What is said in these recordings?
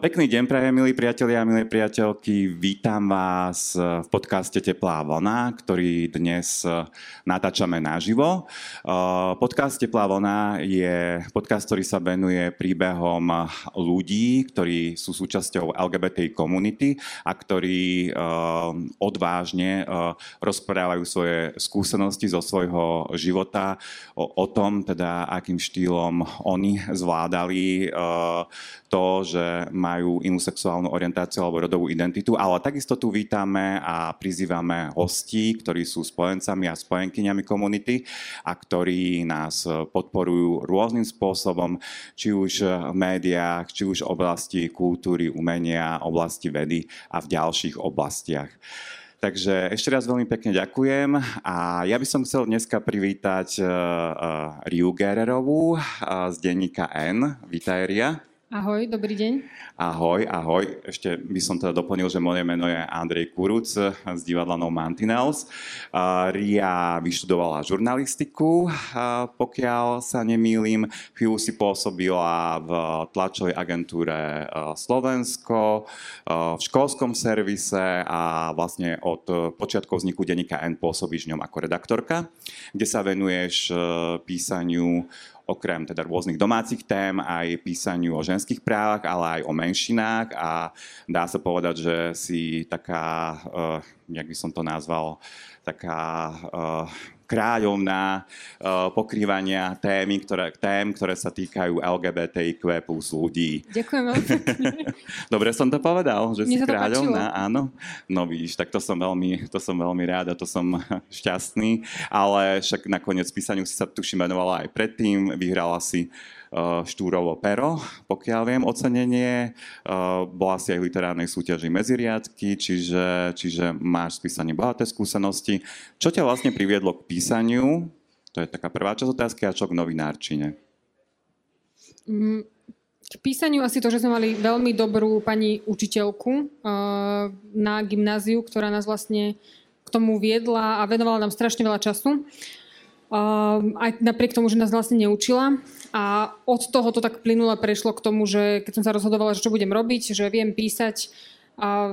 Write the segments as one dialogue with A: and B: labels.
A: Pekný deň prajem, milí priatelia a milé priateľky. Vítam vás v podcaste Teplá vlna, ktorý dnes natáčame naživo. Podcast Teplá vlna je podcast, ktorý sa venuje príbehom ľudí, ktorí sú súčasťou LGBT komunity a ktorí odvážne rozprávajú svoje skúsenosti zo svojho života o, o tom, teda akým štýlom oni zvládali to, že majú inú sexuálnu orientáciu alebo rodovú identitu, ale takisto tu vítame a prizývame hostí, ktorí sú spojencami a spojenkyňami komunity a ktorí nás podporujú rôznym spôsobom, či už v médiách, či už v oblasti kultúry, umenia, oblasti vedy a v ďalších oblastiach. Takže ešte raz veľmi pekne ďakujem a ja by som chcel dneska privítať uh, uh, Riu Gererovú uh, z denníka N. Vítaj, Ria.
B: Ahoj, dobrý deň.
A: Ahoj, ahoj. Ešte by som teda doplnil, že moje meno je Andrej Kuruc z divadla No Mantinels. Ria vyštudovala žurnalistiku, pokiaľ sa nemýlim. Chvíľu si pôsobila v tlačovej agentúre Slovensko, v školskom servise a vlastne od počiatkov vzniku denníka N pôsobíš ňom ako redaktorka, kde sa venuješ písaniu okrem teda rôznych domácich tém aj písaniu o ženských právach, ale aj o menšinách. A dá sa povedať, že si taká, uh, jak by som to nazval, taká uh, kráľovná uh, pokrývania témy, ktoré, tém, ktoré sa týkajú LGBTIQ plus ľudí.
B: Ďakujem veľmi
A: Dobre som to povedal, že
B: Mne
A: si kráľovná, áno. No vidíš, tak to som veľmi, to som veľmi rád a to som šťastný, ale však nakoniec písaniu si sa tuším venovala aj predtým, vyhrala si uh, Eh, Štúrovo pero, pokiaľ viem, ocenenie. Eh, bola si aj v literárnej súťaži Meziriadky, čiže, čiže máš spísanie bohaté skúsenosti. Čo ťa vlastne priviedlo k písaniu? To je taká prvá časť otázky. A čo k novinárčine?
B: Mm, k písaniu asi to, že sme mali veľmi dobrú pani učiteľku uh, na gymnáziu, ktorá nás vlastne k tomu viedla a venovala nám strašne veľa času. Uh, aj napriek tomu, že nás vlastne neučila. A od toho to tak plynule prešlo k tomu, že keď som sa rozhodovala, že čo budem robiť, že viem písať a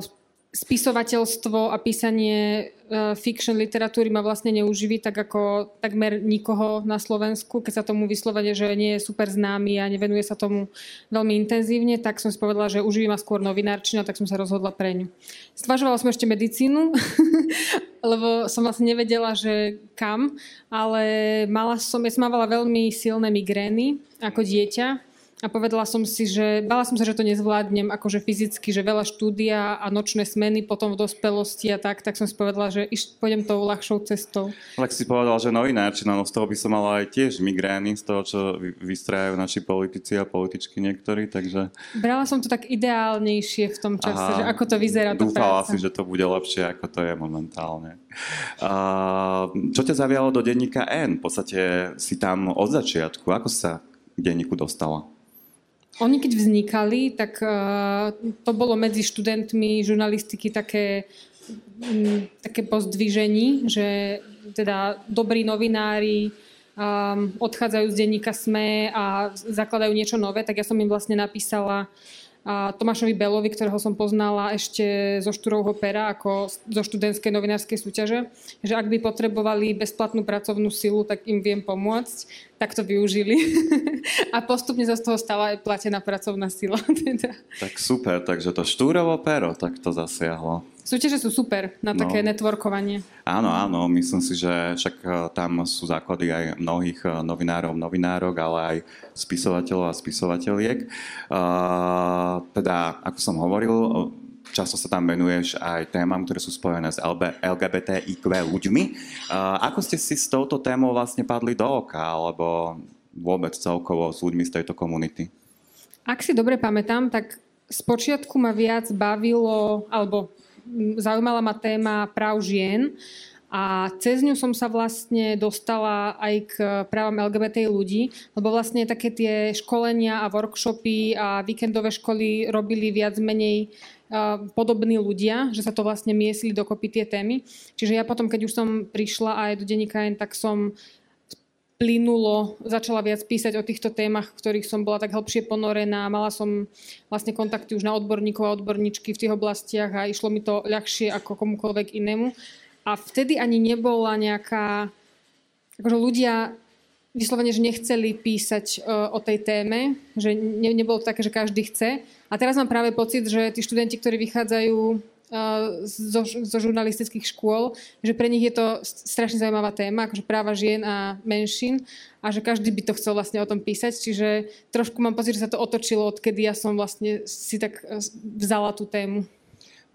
B: spisovateľstvo a písanie uh, fiction literatúry ma vlastne neuživí, tak ako takmer nikoho na Slovensku, keď sa tomu vyslovene, že nie je super známy a nevenuje sa tomu veľmi intenzívne, tak som si povedala, že uživí ma skôr novinárčina, tak som sa rozhodla pre ňu. Stvažovala som ešte medicínu, lebo som vlastne nevedela, že kam, ale mala som, ja som mávala veľmi silné migrény ako dieťa a povedala som si, že bala som sa, že to nezvládnem akože fyzicky, že veľa štúdia a nočné smeny potom v dospelosti a tak, tak som si povedala, že iš, pôjdem tou ľahšou cestou.
A: Tak si povedal, že novinárčina, no z toho by som mala aj tiež migrény, z toho, čo vystrajajú naši politici a političky niektorí, takže...
B: Brala som to tak ideálnejšie v tom čase, Aha, že ako to vyzerá
A: Dúfala si, že to bude lepšie, ako to je momentálne. Uh, čo ťa zavialo do denníka N? V podstate si tam od začiatku. Ako sa k denníku dostala?
B: Oni keď vznikali, tak uh, to bolo medzi študentmi žurnalistiky také, um, také pozdvižení, že teda dobrí novinári um, odchádzajú z denníka SME a zakladajú niečo nové, tak ja som im vlastne napísala a Tomášovi Belovi, ktorého som poznala ešte zo Štúrovho pera ako zo študentskej novinárskej súťaže, že ak by potrebovali bezplatnú pracovnú silu, tak im viem pomôcť. Tak to využili. a postupne sa z toho stala aj platená pracovná sila. Teda.
A: Tak super, takže to Štúrovo pero tak to zasiahlo.
B: Súťaže sú super na no. také networkovanie.
A: Áno, áno, myslím si, že však e, tam sú základy aj mnohých e, novinárov, novinárok, ale aj spisovateľov a spisovateľiek. Uh, teda, ako som hovoril, často sa tam venuješ aj témam, ktoré sú spojené s LGBTIQ ľuďmi. Ako ste si s touto témou vlastne padli do oka, alebo vôbec celkovo s ľuďmi z tejto komunity?
B: Ak si dobre pamätám, tak spočiatku ma viac bavilo, alebo zaujímala ma téma práv žien a cez ňu som sa vlastne dostala aj k právam LGBT ľudí, lebo vlastne také tie školenia a workshopy a víkendové školy robili viac menej podobní ľudia, že sa to vlastne miesli dokopy tie témy. Čiže ja potom, keď už som prišla aj do denníka tak som plynulo začala viac písať o týchto témach, v ktorých som bola tak hlbšie ponorená. Mala som vlastne kontakty už na odborníkov a odborníčky v tých oblastiach a išlo mi to ľahšie ako komukoľvek inému. A vtedy ani nebola nejaká... Akože ľudia vyslovene, že nechceli písať uh, o tej téme, že ne, nebolo to také, že každý chce. A teraz mám práve pocit, že tí študenti, ktorí vychádzajú zo, zo žurnalistických škôl, že pre nich je to strašne zaujímavá téma, akože práva žien a menšín a že každý by to chcel vlastne o tom písať, čiže trošku mám pocit, že sa to otočilo, odkedy ja som vlastne si tak e, vzala tú tému.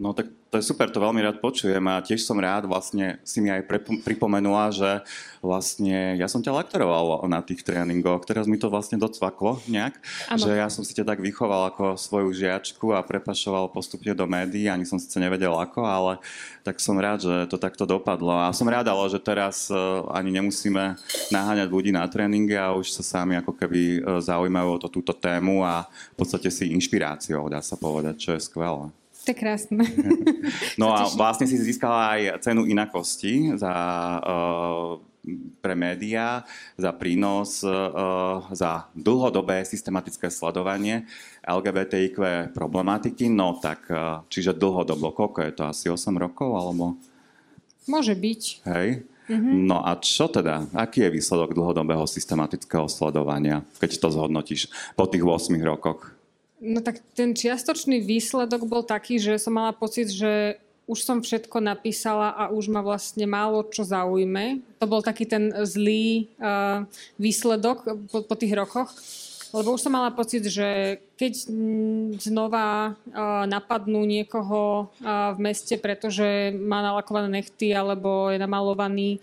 A: No tak to je super, to veľmi rád počujem a tiež som rád, vlastne si mi aj pripomenula, že vlastne ja som ťa lektoroval na tých tréningoch, teraz mi to vlastne docvaklo nejak, ano. že ja som si ťa tak vychoval ako svoju žiačku a prepašoval postupne do médií, ani som sice nevedel ako, ale tak som rád, že to takto dopadlo a som rád, ale že teraz e, ani nemusíme naháňať ľudí na tréningy a už sa sami ako keby e, zaujímajú o to, túto tému a v podstate si inšpiráciou, dá sa povedať, čo je skvelé.
B: To je krásne.
A: No a vlastne si získala aj cenu inakosti za, uh, pre médiá, za prínos, uh, za dlhodobé systematické sledovanie LGBTIQ problematiky. No tak, uh, čiže dlhodobo, koľko je to? Asi 8 rokov? Alebo...
B: Môže byť.
A: Hej. Mm-hmm. No a čo teda? Aký je výsledok dlhodobého systematického sledovania, keď to zhodnotíš po tých 8 rokoch?
B: No tak ten čiastočný výsledok bol taký, že som mala pocit, že už som všetko napísala a už ma vlastne málo čo zaujme. To bol taký ten zlý uh, výsledok po, po tých rokoch. Lebo už som mala pocit, že keď znova uh, napadnú niekoho uh, v meste, pretože má nalakované nechty alebo je namalovaný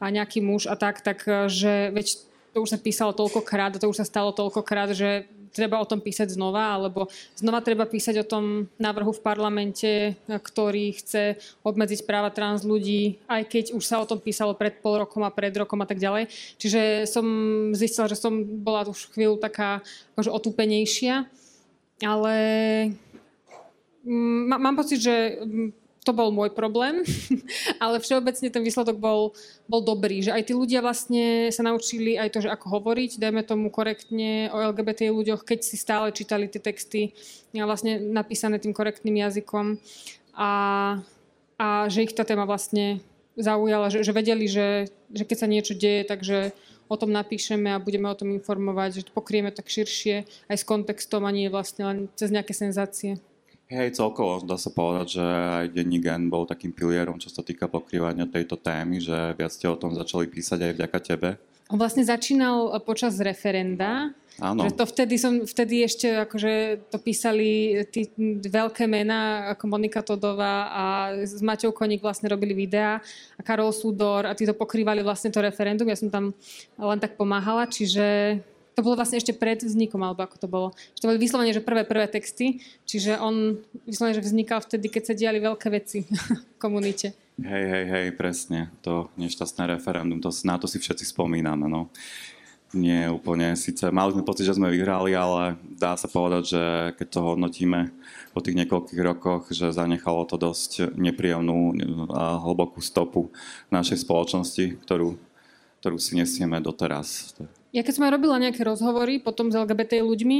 B: a nejaký muž a tak, tak že veď to už sa písalo toľkokrát a to už sa stalo toľkokrát, že treba o tom písať znova, alebo znova treba písať o tom návrhu v parlamente, ktorý chce obmedziť práva trans ľudí, aj keď už sa o tom písalo pred pol rokom a pred rokom a tak ďalej. Čiže som zistila, že som bola už chvíľu taká akože otúpenejšia, ale mm, mám pocit, že mm, to bol môj problém, ale všeobecne ten výsledok bol, bol dobrý, že aj tí ľudia vlastne sa naučili aj to, že ako hovoriť, dajme tomu korektne o LGBT ľuďoch, keď si stále čítali tie texty vlastne napísané tým korektným jazykom a, a že ich tá téma vlastne zaujala, že, že vedeli, že, že keď sa niečo deje, takže o tom napíšeme a budeme o tom informovať, že to pokrieme tak širšie aj s kontextom a nie vlastne len cez nejaké senzácie.
A: Hej, celkovo dá sa povedať, že aj denní gen bol takým pilierom, čo sa týka pokrývania tejto témy, že viac ste o tom začali písať aj vďaka tebe.
B: On vlastne začínal počas referenda, Áno. Že to vtedy, som, vtedy ešte akože to písali tí veľké mená ako Monika Todová a s Maťou Koník vlastne robili videá a Karol Súdor a tí to pokrývali vlastne to referendum. Ja som tam len tak pomáhala, čiže to bolo vlastne ešte pred vznikom, alebo ako to bolo. Že to boli vyslovene, že prvé, prvé texty, čiže on vyslovene, že vznikal vtedy, keď sa diali veľké veci v komunite.
A: Hej, hej, hej, presne. To nešťastné referendum, to, na to si všetci spomíname, no. Nie úplne, síce mali sme pocit, že sme vyhrali, ale dá sa povedať, že keď to hodnotíme po tých niekoľkých rokoch, že zanechalo to dosť nepríjemnú a hlbokú stopu našej spoločnosti, ktorú, ktorú si nesieme doteraz.
B: Ja keď som aj robila nejaké rozhovory potom s LGBT ľuďmi,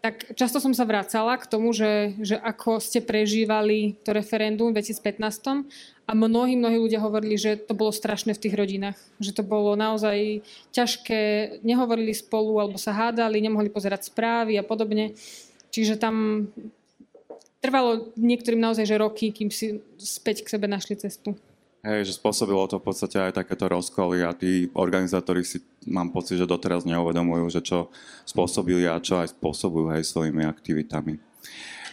B: tak často som sa vracala k tomu, že, že ako ste prežívali to referendum v 2015 a mnohí, mnohí ľudia hovorili, že to bolo strašné v tých rodinách. Že to bolo naozaj ťažké, nehovorili spolu alebo sa hádali, nemohli pozerať správy a podobne. Čiže tam trvalo niektorým naozaj že roky, kým si späť k sebe našli cestu.
A: Hej, že spôsobilo to v podstate aj takéto rozkoly a tí organizátori si mám pocit, že doteraz neuvedomujú, že čo spôsobili a čo aj spôsobujú hej svojimi aktivitami.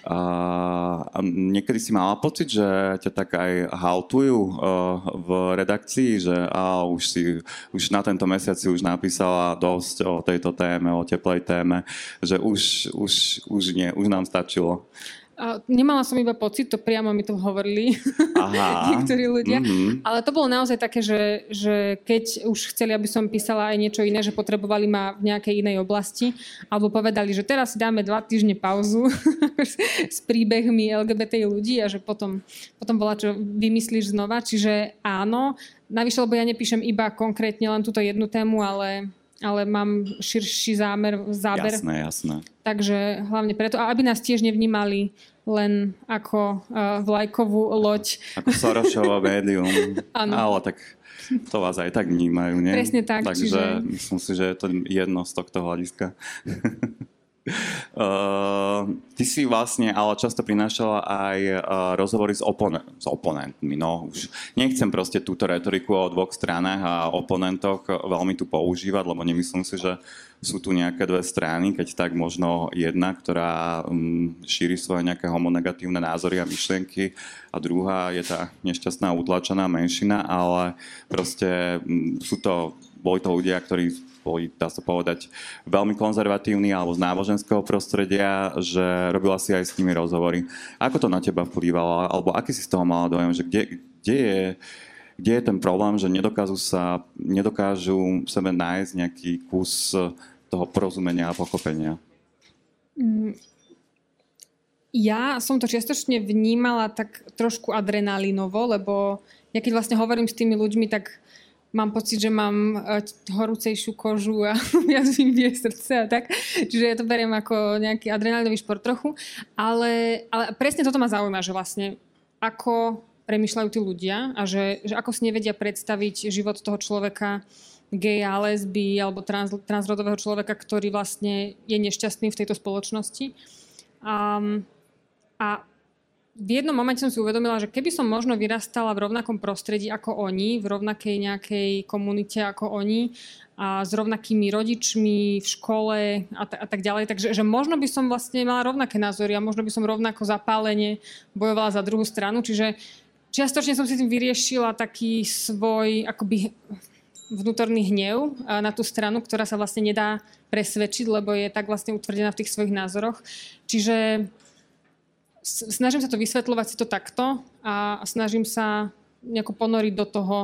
A: a niekedy si mala pocit, že ťa tak aj haltujú v redakcii, že a už, si, už na tento mesiac si už napísala dosť o tejto téme, o teplej téme, že už, už, už nie, už nám stačilo.
B: A nemala som iba pocit, to priamo mi to hovorili Aha. niektorí ľudia, mm-hmm. ale to bolo naozaj také, že, že keď už chceli, aby som písala aj niečo iné, že potrebovali ma v nejakej inej oblasti, alebo povedali, že teraz si dáme dva týždne pauzu s príbehmi LGBT ľudí a že potom, potom bola, čo vymyslíš znova. Čiže áno, navyše, lebo ja nepíšem iba konkrétne len túto jednu tému, ale ale mám širší zámer, záber.
A: Jasné, jasné.
B: Takže hlavne preto, a aby nás tiež nevnímali len ako uh, vlajkovú loď.
A: Ako Sorošovo médium. Áno. Ale tak to vás aj tak vnímajú, nie?
B: Presne tak.
A: Takže čiže... myslím si, že je to jedno z tohto hľadiska. Uh, ty si vlastne ale často prinášala aj uh, rozhovory s, opone- s oponentmi. No, už nechcem proste túto retoriku o dvoch stranách a oponentoch veľmi tu používať, lebo nemyslím si, že sú tu nejaké dve strany, keď tak možno jedna, ktorá um, šíri svoje nejaké homonegatívne názory a myšlienky a druhá je tá nešťastná utlačená menšina, ale proste um, sú to, boli to ľudia, ktorí boli, dá sa povedať, veľmi konzervatívni alebo z náboženského prostredia, že robila si aj s nimi rozhovory. Ako to na teba vplývalo? Alebo aký si z toho mala dojem, že kde, kde je kde je ten problém, že nedokážu sa, nedokážu sebe nájsť nejaký kus toho porozumenia a pochopenia? Mm,
B: ja som to čiastočne vnímala tak trošku adrenalinovo, lebo ja keď vlastne hovorím s tými ľuďmi, tak mám pocit, že mám e, horúcejšiu kožu a viac mi bije srdce a tak. Čiže ja to beriem ako nejaký adrenalinový šport trochu. Ale, ale presne toto ma zaujíma, že vlastne ako premyšľajú tí ľudia a že, že ako si nevedia predstaviť život toho človeka geja, lesby alebo trans, transrodového človeka, ktorý vlastne je nešťastný v tejto spoločnosti. Um, a v jednom momente som si uvedomila, že keby som možno vyrastala v rovnakom prostredí ako oni, v rovnakej nejakej komunite ako oni a s rovnakými rodičmi v škole a, t- a tak ďalej. Takže že možno by som vlastne mala rovnaké názory a možno by som rovnako zapálenie bojovala za druhú stranu. Čiže čiastočne som si tým vyriešila taký svoj akoby vnútorný hnev na tú stranu, ktorá sa vlastne nedá presvedčiť, lebo je tak vlastne utvrdená v tých svojich názoroch. Čiže snažím sa to vysvetľovať si to takto a snažím sa nejako ponoriť do toho,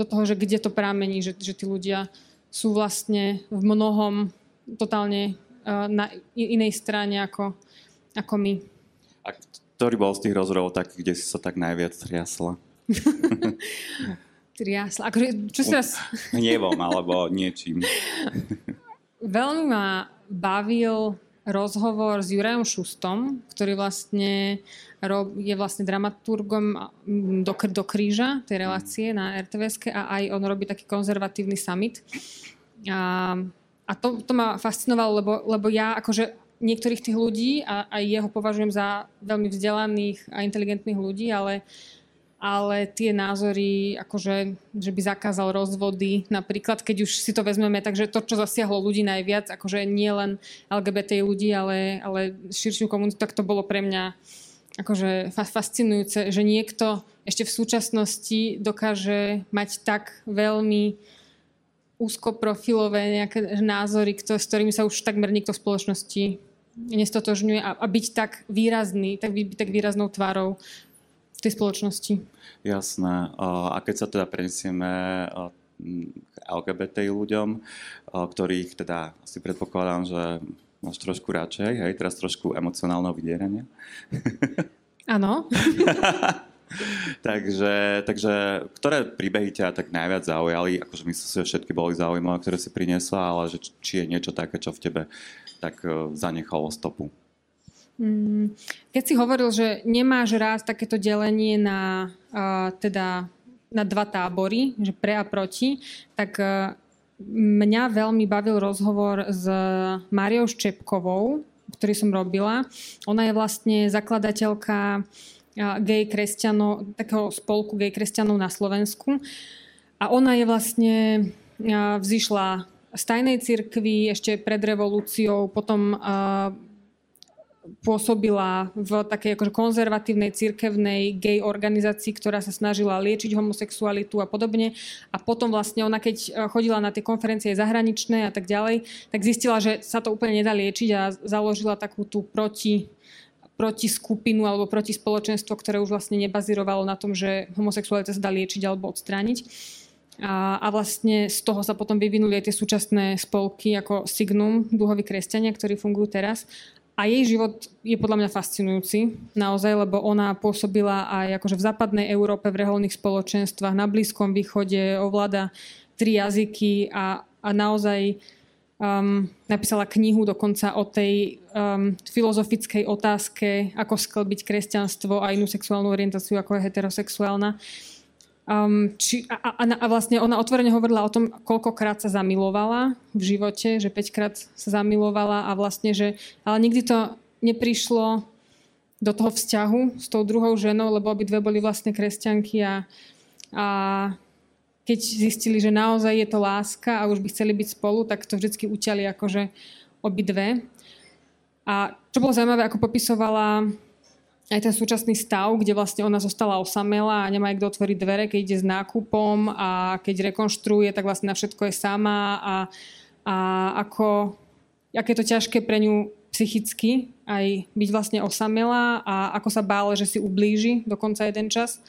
B: do toho že kde to pramení, že, že tí ľudia sú vlastne v mnohom totálne uh, na inej strane ako, ako my.
A: A ktorý bol z tých rozhovorov taký, kde si sa tak najviac triasla?
B: triasla? Akože, čo si teraz...
A: Hnevom alebo niečím.
B: Veľmi ma bavil rozhovor s Jurajom Šustom, ktorý vlastne je vlastne dramaturgom do, do kríža tej relácie na rtvs a aj on robí taký konzervatívny summit. A, a to, to ma fascinovalo, lebo, lebo ja akože niektorých tých ľudí a aj jeho považujem za veľmi vzdelaných a inteligentných ľudí, ale ale tie názory, akože, že by zakázal rozvody, napríklad, keď už si to vezmeme, takže to, čo zasiahlo ľudí najviac, akože nie len LGBT ľudí, ale, ale širšiu komunitu, tak to bolo pre mňa akože fascinujúce, že niekto ešte v súčasnosti dokáže mať tak veľmi úzkoprofilové nejaké názory, s ktorými sa už takmer nikto v spoločnosti nestotožňuje. A, a byť tak výrazný, tak byť tak výraznou tvárou tej spoločnosti.
A: Jasné. A keď sa teda prenesieme k LGBT ľuďom, ktorých teda asi predpokladám, že máš trošku radšej, hej, teraz trošku emocionálneho vydierania.
B: Áno.
A: takže, takže ktoré príbehy ťa tak najviac zaujali? Akože myslím si, že všetky boli zaujímavé, ktoré si priniesla, ale že, či je niečo také, čo v tebe tak e, zanechalo stopu?
B: Mm, keď si hovoril, že nemáš rád takéto delenie na, uh, teda, na dva tábory, že pre a proti, tak uh, mňa veľmi bavil rozhovor s Mariou Ščepkovou, ktorý som robila. Ona je vlastne zakladateľka gay kresťanov, takého spolku gay kresťanov na Slovensku. A ona je vlastne, vzýšla z tajnej cirkvi ešte pred revolúciou, potom pôsobila v takej akože konzervatívnej cirkevnej gay organizácii, ktorá sa snažila liečiť homosexualitu a podobne. A potom vlastne ona, keď e, chodila na tie konferencie zahraničné a tak ďalej, tak zistila, že sa to úplne nedá liečiť a založila takú tú proti proti skupinu alebo proti spoločenstvo, ktoré už vlastne nebazírovalo na tom, že homosexualita sa dá liečiť alebo odstrániť. A, a vlastne z toho sa potom vyvinuli aj tie súčasné spolky ako Signum, duhoví kresťania, ktorí fungujú teraz. A jej život je podľa mňa fascinujúci, naozaj, lebo ona pôsobila aj akože v západnej Európe, v reholných spoločenstvách, na Blízkom východe, ovláda tri jazyky a, a naozaj um, napísala knihu dokonca o tej um, filozofickej otázke, ako sklbiť kresťanstvo a inú sexuálnu orientáciu, ako je heterosexuálna. Um, či, a, a, a vlastne ona otvorene hovorila o tom, koľkokrát sa zamilovala v živote, že 5 krát sa zamilovala a vlastne, že ale nikdy to neprišlo do toho vzťahu s tou druhou ženou, lebo obidve boli vlastne kresťanky a, a keď zistili, že naozaj je to láska a už by chceli byť spolu, tak to vždy uťali akože obidve. A čo bolo zaujímavé, ako popisovala aj ten súčasný stav, kde vlastne ona zostala osamela a nemá kto otvoriť dvere, keď ide s nákupom a keď rekonštruuje, tak vlastne na všetko je sama a, a ako, aké to ťažké pre ňu psychicky aj byť vlastne osamela a ako sa bála, že si ublíži dokonca jeden čas,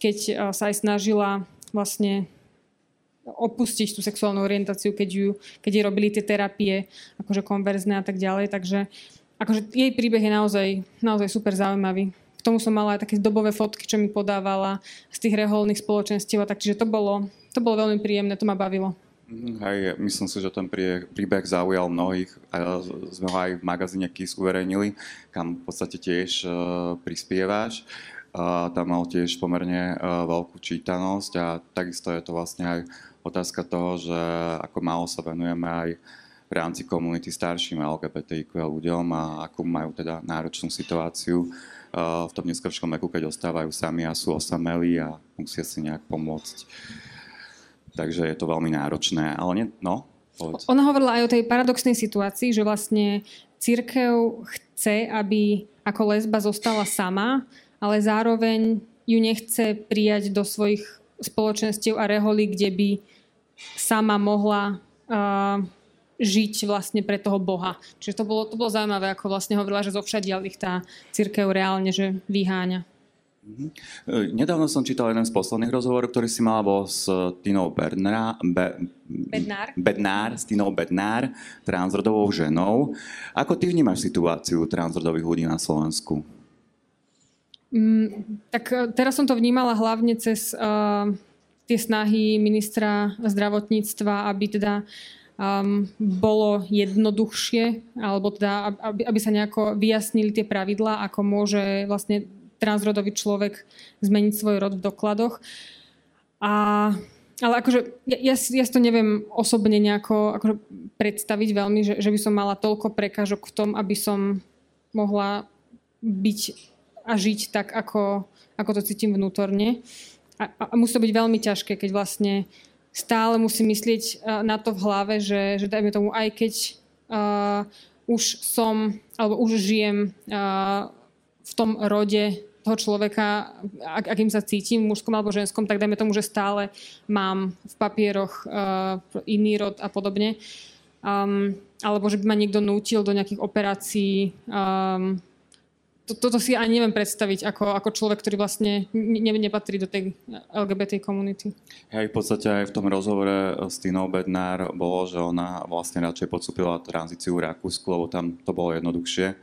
B: keď e, sa aj snažila vlastne opustiť tú sexuálnu orientáciu, keď, ju, keď jej robili tie terapie, akože konverzné a tak ďalej. Takže akože jej príbeh je naozaj, naozaj super zaujímavý. K tomu som mala aj také dobové fotky, čo mi podávala z tých reholných spoločenstiev a tak, čiže to bolo, to bolo veľmi príjemné, to ma bavilo.
A: Hej, mhm, myslím si, že ten príbeh zaujal mnohých. A sme ho aj v magazíne KIS uverejnili, kam v podstate tiež uh, prispievaš. Uh, tam mal tiež pomerne uh, veľkú čítanosť a takisto je to vlastne aj otázka toho, že ako málo sa venujeme aj v rámci komunity starším LGBTIQ ľuďom a akú majú teda náročnú situáciu v tom neskôršom veku, keď ostávajú sami a sú osamelí a musia si nejak pomôcť. Takže je to veľmi náročné, ale nie, no,
B: povedz. Ona hovorila aj o tej paradoxnej situácii, že vlastne církev chce, aby ako lesba zostala sama, ale zároveň ju nechce prijať do svojich spoločenstiev a reholí, kde by sama mohla uh, žiť vlastne pre toho Boha. Čiže to bolo, to bolo zaujímavé, ako vlastne hovorila, že zovšadiaľ ich tá církev reálne že vyháňa.
A: Mhm. E, nedávno som čítal jeden z posledných rozhovorov, ktorý si mala bol s Tinou Bernra, Be,
B: Bednár.
A: Bednár, s Tinou Bednár, transrodovou ženou. Ako ty vnímaš situáciu transrodových ľudí na Slovensku?
B: Mm, tak e, teraz som to vnímala hlavne cez uh, tie snahy ministra zdravotníctva, aby teda uh, um, bolo jednoduchšie, alebo teda, aby, aby sa nejako vyjasnili tie pravidlá, ako môže vlastne transrodový človek zmeniť svoj rod v dokladoch. A, ale akože ja, ja, ja si to neviem osobne nejako akože predstaviť veľmi, že, že by som mala toľko prekážok v tom, aby som mohla byť a žiť tak, ako, ako to cítim vnútorne. A, a musí to byť veľmi ťažké, keď vlastne stále musím myslieť uh, na to v hlave, že, že dajme tomu, aj keď uh, už som, alebo už žijem uh, v tom rode toho človeka, ak, akým sa cítim, mužskom alebo ženskom, tak dajme tomu, že stále mám v papieroch uh, iný rod a podobne. Um, alebo že by ma niekto nútil do nejakých operácií um, to, toto si ani neviem predstaviť ako, ako človek, ktorý vlastne ne, nepatrí do tej LGBT komunity.
A: Hej, v podstate aj v tom rozhovore s Tinou Bednár bolo, že ona vlastne radšej podstúpila tranzíciu v Rakúsku, lebo tam to bolo jednoduchšie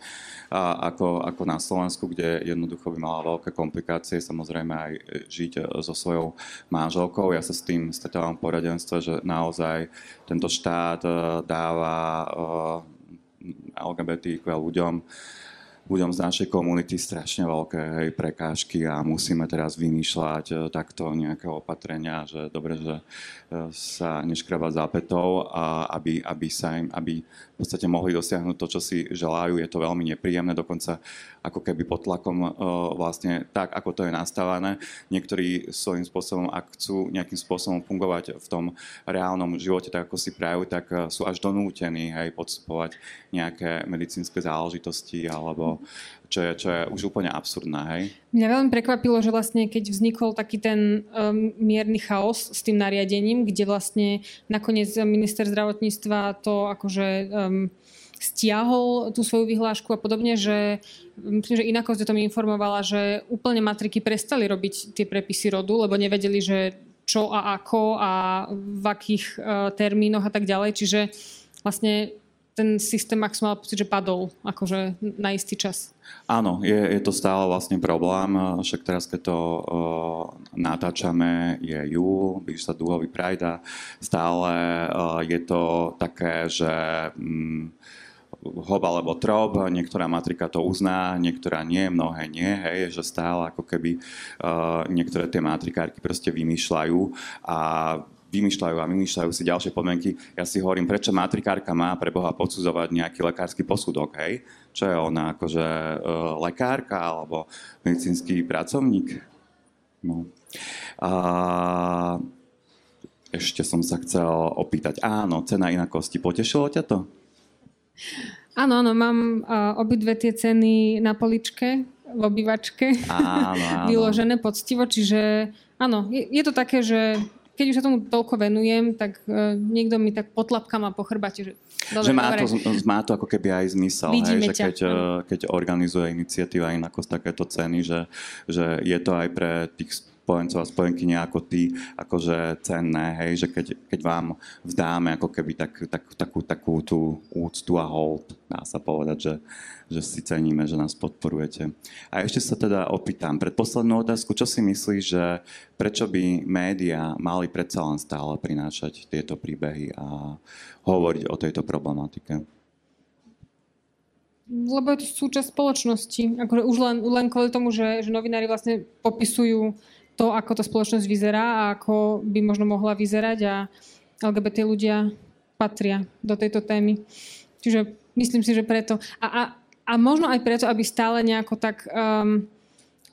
A: a ako, ako na Slovensku, kde jednoducho by mala veľké komplikácie, samozrejme aj žiť so svojou manželkou. Ja sa s tým stretávam v poradenstve, že naozaj tento štát eh, dáva eh, LGBT ľuďom ľuďom z našej komunity strašne veľké hej, prekážky a musíme teraz vymýšľať e, takto nejaké opatrenia, že dobre, že e, sa neškraba zápetov a aby, aby, sa im, aby v podstate mohli dosiahnuť to, čo si želajú. Je to veľmi nepríjemné, dokonca ako keby pod tlakom e, vlastne tak, ako to je nastavené. Niektorí svojím spôsobom, ak chcú nejakým spôsobom fungovať v tom reálnom živote, tak ako si prajú, tak sú až donútení hej, podstupovať nejaké medicínske záležitosti alebo čo je, čo je už úplne absurdné, hej?
B: Mňa veľmi prekvapilo, že vlastne keď vznikol taký ten um, mierny chaos s tým nariadením, kde vlastne nakoniec minister zdravotníctva to akože um, stiahol tú svoju vyhlášku a podobne, že myslím, že inakosť o tom informovala, že úplne matriky prestali robiť tie prepisy rodu, lebo nevedeli, že čo a ako a v akých uh, termínoch a tak ďalej. Čiže vlastne ten systém, ak som mal pocit, že padol akože na istý čas.
A: Áno, je, je to stále vlastne problém, však teraz, keď to uh, natáčame, je júl, blíži sa dúhový Pride stále uh, je to také, že um, hob alebo trob, niektorá matrika to uzná, niektorá nie, mnohé nie, hej, že stále ako keby uh, niektoré tie matrikárky proste vymýšľajú a vymýšľajú a vymýšľajú si ďalšie podmienky. Ja si hovorím, prečo matrikárka má pre Boha podsudzovať nejaký lekársky posudok, hej? Čo je ona, akože e, lekárka alebo medicínsky pracovník? No. A ešte som sa chcel opýtať. Áno, cena inakosti. Potešilo ťa to?
B: Áno, áno, mám uh, obidve tie ceny na poličke v obývačke áno, áno. vyložené poctivo, čiže áno, je, je to také, že keď už sa tomu toľko venujem, tak uh, niekto mi tak potlapka ma po chrbate, že
A: Dobre, že má, dobre. To, má to ako keby aj zmysel, hej, že keď, e, keď organizuje iniciatíva inako z takéto ceny, že, že je to aj pre tých spojencov a spojenky nejako ty akože cenné, hej, že keď, keď vám vzdáme ako keby tak, tak, takú, takú tú úctu a hold, dá sa povedať, že, že si ceníme, že nás podporujete. A ešte sa teda opýtam, predposlednú otázku, čo si myslíš, že prečo by médiá mali predsa len stále prinášať tieto príbehy a hovoriť o tejto problematike?
B: Lebo je to súčasť spoločnosti. Akože už len, len kvôli tomu, že, že novinári vlastne popisujú to, ako tá spoločnosť vyzerá a ako by možno mohla vyzerať a LGBT ľudia patria do tejto témy. Čiže myslím si, že preto. A, a, a možno aj preto, aby stále nejako tak um,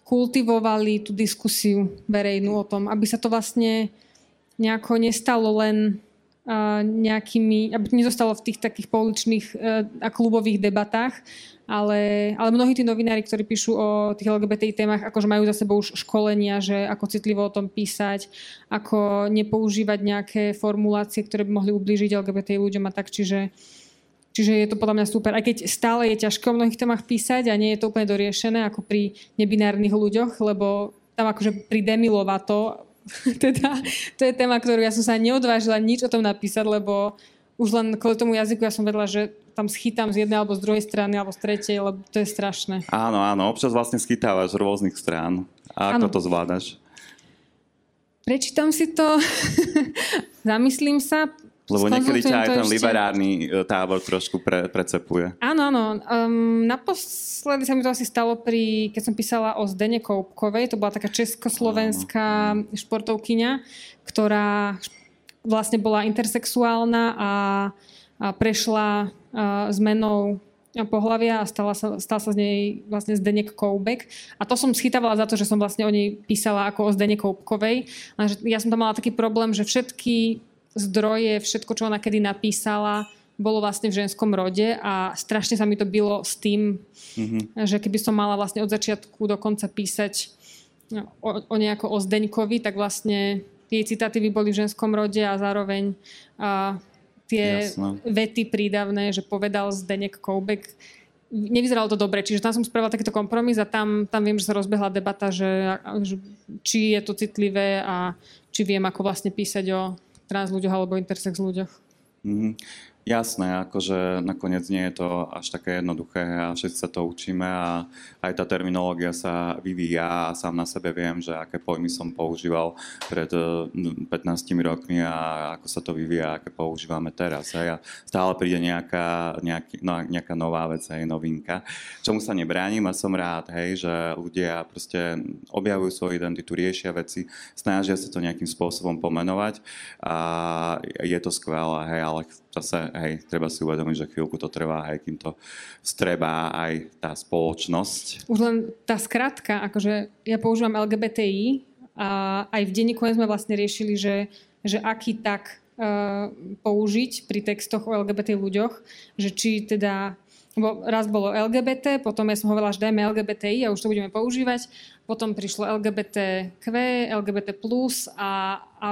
B: kultivovali tú diskusiu verejnú o tom, aby sa to vlastne nejako nestalo len nejakými, aby nezostalo v tých takých pouličných uh, a klubových debatách, ale, ale mnohí tí novinári, ktorí píšu o tých LGBTI témach, akože majú za sebou už školenia, že ako citlivo o tom písať, ako nepoužívať nejaké formulácie, ktoré by mohli ublížiť LGBTI ľuďom a tak, čiže Čiže je to podľa mňa super. Aj keď stále je ťažké o mnohých témach písať a nie je to úplne doriešené ako pri nebinárnych ľuďoch, lebo tam akože pri Demi Lovato, teda to je téma, ktorú ja som sa neodvážila nič o tom napísať, lebo už len kvôli tomu jazyku ja som vedela, že tam schytám z jednej alebo z druhej strany alebo z tretej, lebo to je strašné.
A: Áno, áno, občas vlastne schytávaš z rôznych strán. A ako áno. to zvládaš?
B: Prečítam si to, zamyslím sa,
A: lebo niekedy ťa aj ten ešte... liberárny e, tábor trošku pre, precepuje.
B: Áno, áno. Um, naposledy sa mi to asi stalo pri, keď som písala o Zdene Koupkovej, to bola taká československá športovkyňa, ktorá vlastne bola intersexuálna a, a prešla a, zmenou pohľavia a stala sa, stal sa z nej vlastne Zdenek Koubek. A to som schytávala za to, že som vlastne o nej písala ako o Zdene Koubkovej. Lenže ja som tam mala taký problém, že všetky zdroje, všetko, čo ona kedy napísala, bolo vlastne v ženskom rode a strašne sa mi to bylo s tým, mm-hmm. že keby som mala vlastne od začiatku do konca písať no, o, o nejako o Zdeňkovi, tak vlastne tie citatívy boli v ženskom rode a zároveň a, tie Jasne. vety prídavné, že povedal Zdenek Koubek, nevyzeralo to dobre, čiže tam som spravila takýto kompromis a tam, tam viem, že sa rozbehla debata, že, že či je to citlivé a či viem, ako vlastne písať o trans ľuďoch alebo intersex ľuďoch.
A: Mm-hmm. Jasné, akože nakoniec nie je to až také jednoduché a všetci sa to učíme a aj tá terminológia sa vyvíja a sám na sebe viem, že aké pojmy som používal pred 15 eh, rokmi a ako sa to vyvíja, aké používame teraz. A stále príde nejaká, nejaký, no, nejaká nová vec, aj novinka, čomu sa nebránim a som rád, hej, že ľudia proste objavujú svoju identitu, riešia veci, snažia sa to nejakým spôsobom pomenovať a je to skvelé, hej, ale zase, hej, treba si uvedomiť, že chvíľku to trvá, hej, kým to strebá aj tá spoločnosť.
B: Už len tá skratka, akože ja používam LGBTI a aj v denníku sme vlastne riešili, že, že aký tak uh, použiť pri textoch o LGBT ľuď+, že či teda lebo raz bolo LGBT, potom ja som hovorila, že dajme LGBTI a už to budeme používať. Potom prišlo LGBTQ, LGBT+, a, a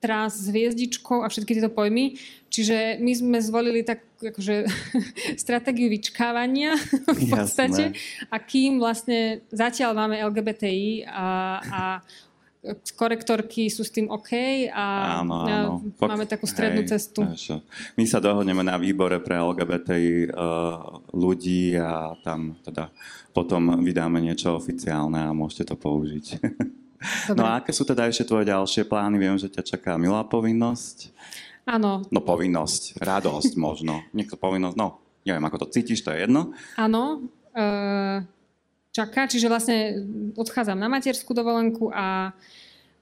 B: trans s hviezdičkou a všetky tieto pojmy. Čiže my sme zvolili tak akože, stratégiu vyčkávania v podstate. Jasné. A kým vlastne zatiaľ máme LGBTI a, a korektorky sú s tým OK a áno, áno. máme takú strednú Hej, cestu. Až,
A: my sa dohodneme na výbore pre LGBTI uh, ľudí a tam teda potom vydáme niečo oficiálne a môžete to použiť. Dobre. No a aké sú teda ešte tvoje ďalšie plány? Viem, že ťa čaká milá povinnosť.
B: Áno.
A: No povinnosť, radosť možno. Niekto povinnosť, no neviem, ako to cítiš, to je jedno.
B: Áno. Uh čaká. Čiže vlastne odchádzam na materskú dovolenku a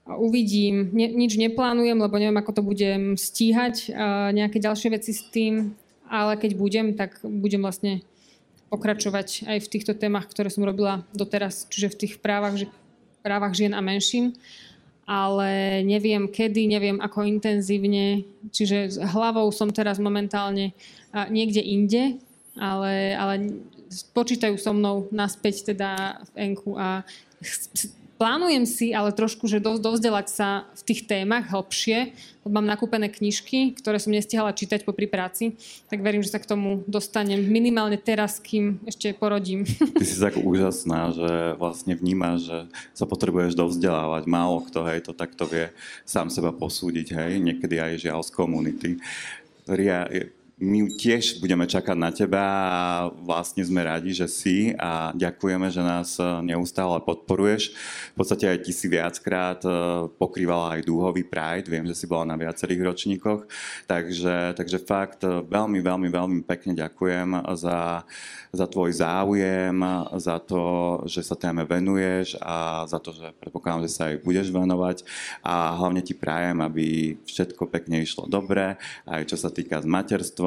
B: uvidím, ne, nič neplánujem, lebo neviem, ako to budem stíhať, nejaké ďalšie veci s tým, ale keď budem, tak budem vlastne pokračovať aj v týchto témach, ktoré som robila doteraz, čiže v tých právach, právach žien a menšín ale neviem kedy, neviem ako intenzívne. Čiže s hlavou som teraz momentálne niekde inde, ale, ale počítajú so mnou naspäť teda v Enku a plánujem si ale trošku, že do, dovzdelať sa v tých témach hlbšie. Mám nakúpené knižky, ktoré som nestihala čítať po práci, tak verím, že sa k tomu dostanem minimálne teraz, kým ešte porodím.
A: Ty si tak úžasná, že vlastne vnímaš, že sa potrebuješ dovzdelávať. Málo kto hej, to takto vie sám seba posúdiť, hej, niekedy aj žiaľ z komunity. Ria, my tiež budeme čakať na teba a vlastne sme radi, že si a ďakujeme, že nás e, neustále podporuješ. V podstate aj ty si viackrát e, pokrývala aj dúhový Pride, viem, že si bola na viacerých ročníkoch, takže, takže fakt e, veľmi, veľmi, veľmi pekne ďakujem za, za tvoj záujem, za to, že sa téme venuješ a za to, že predpokladám, že sa aj budeš venovať a hlavne ti prajem, aby všetko pekne išlo dobre, aj čo sa týka s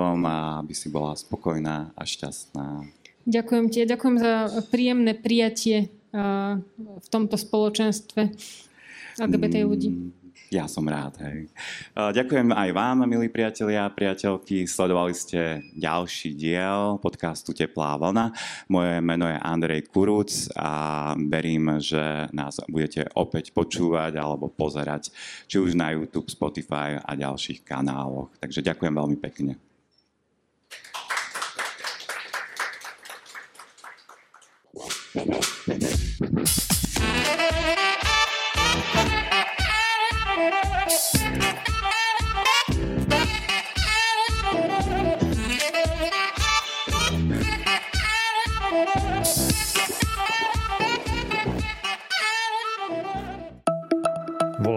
A: manželstvom a aby si bola spokojná a šťastná.
B: Ďakujem ti. Ďakujem za príjemné prijatie v tomto spoločenstve LGBT ľudí. Mm,
A: ja som rád, hej. Ďakujem aj vám, milí priatelia a priateľky. Sledovali ste ďalší diel podcastu Teplá vlna. Moje meno je Andrej Kuruc a verím, že nás budete opäť počúvať alebo pozerať či už na YouTube, Spotify a ďalších kanáloch. Takže ďakujem veľmi pekne. Thank you.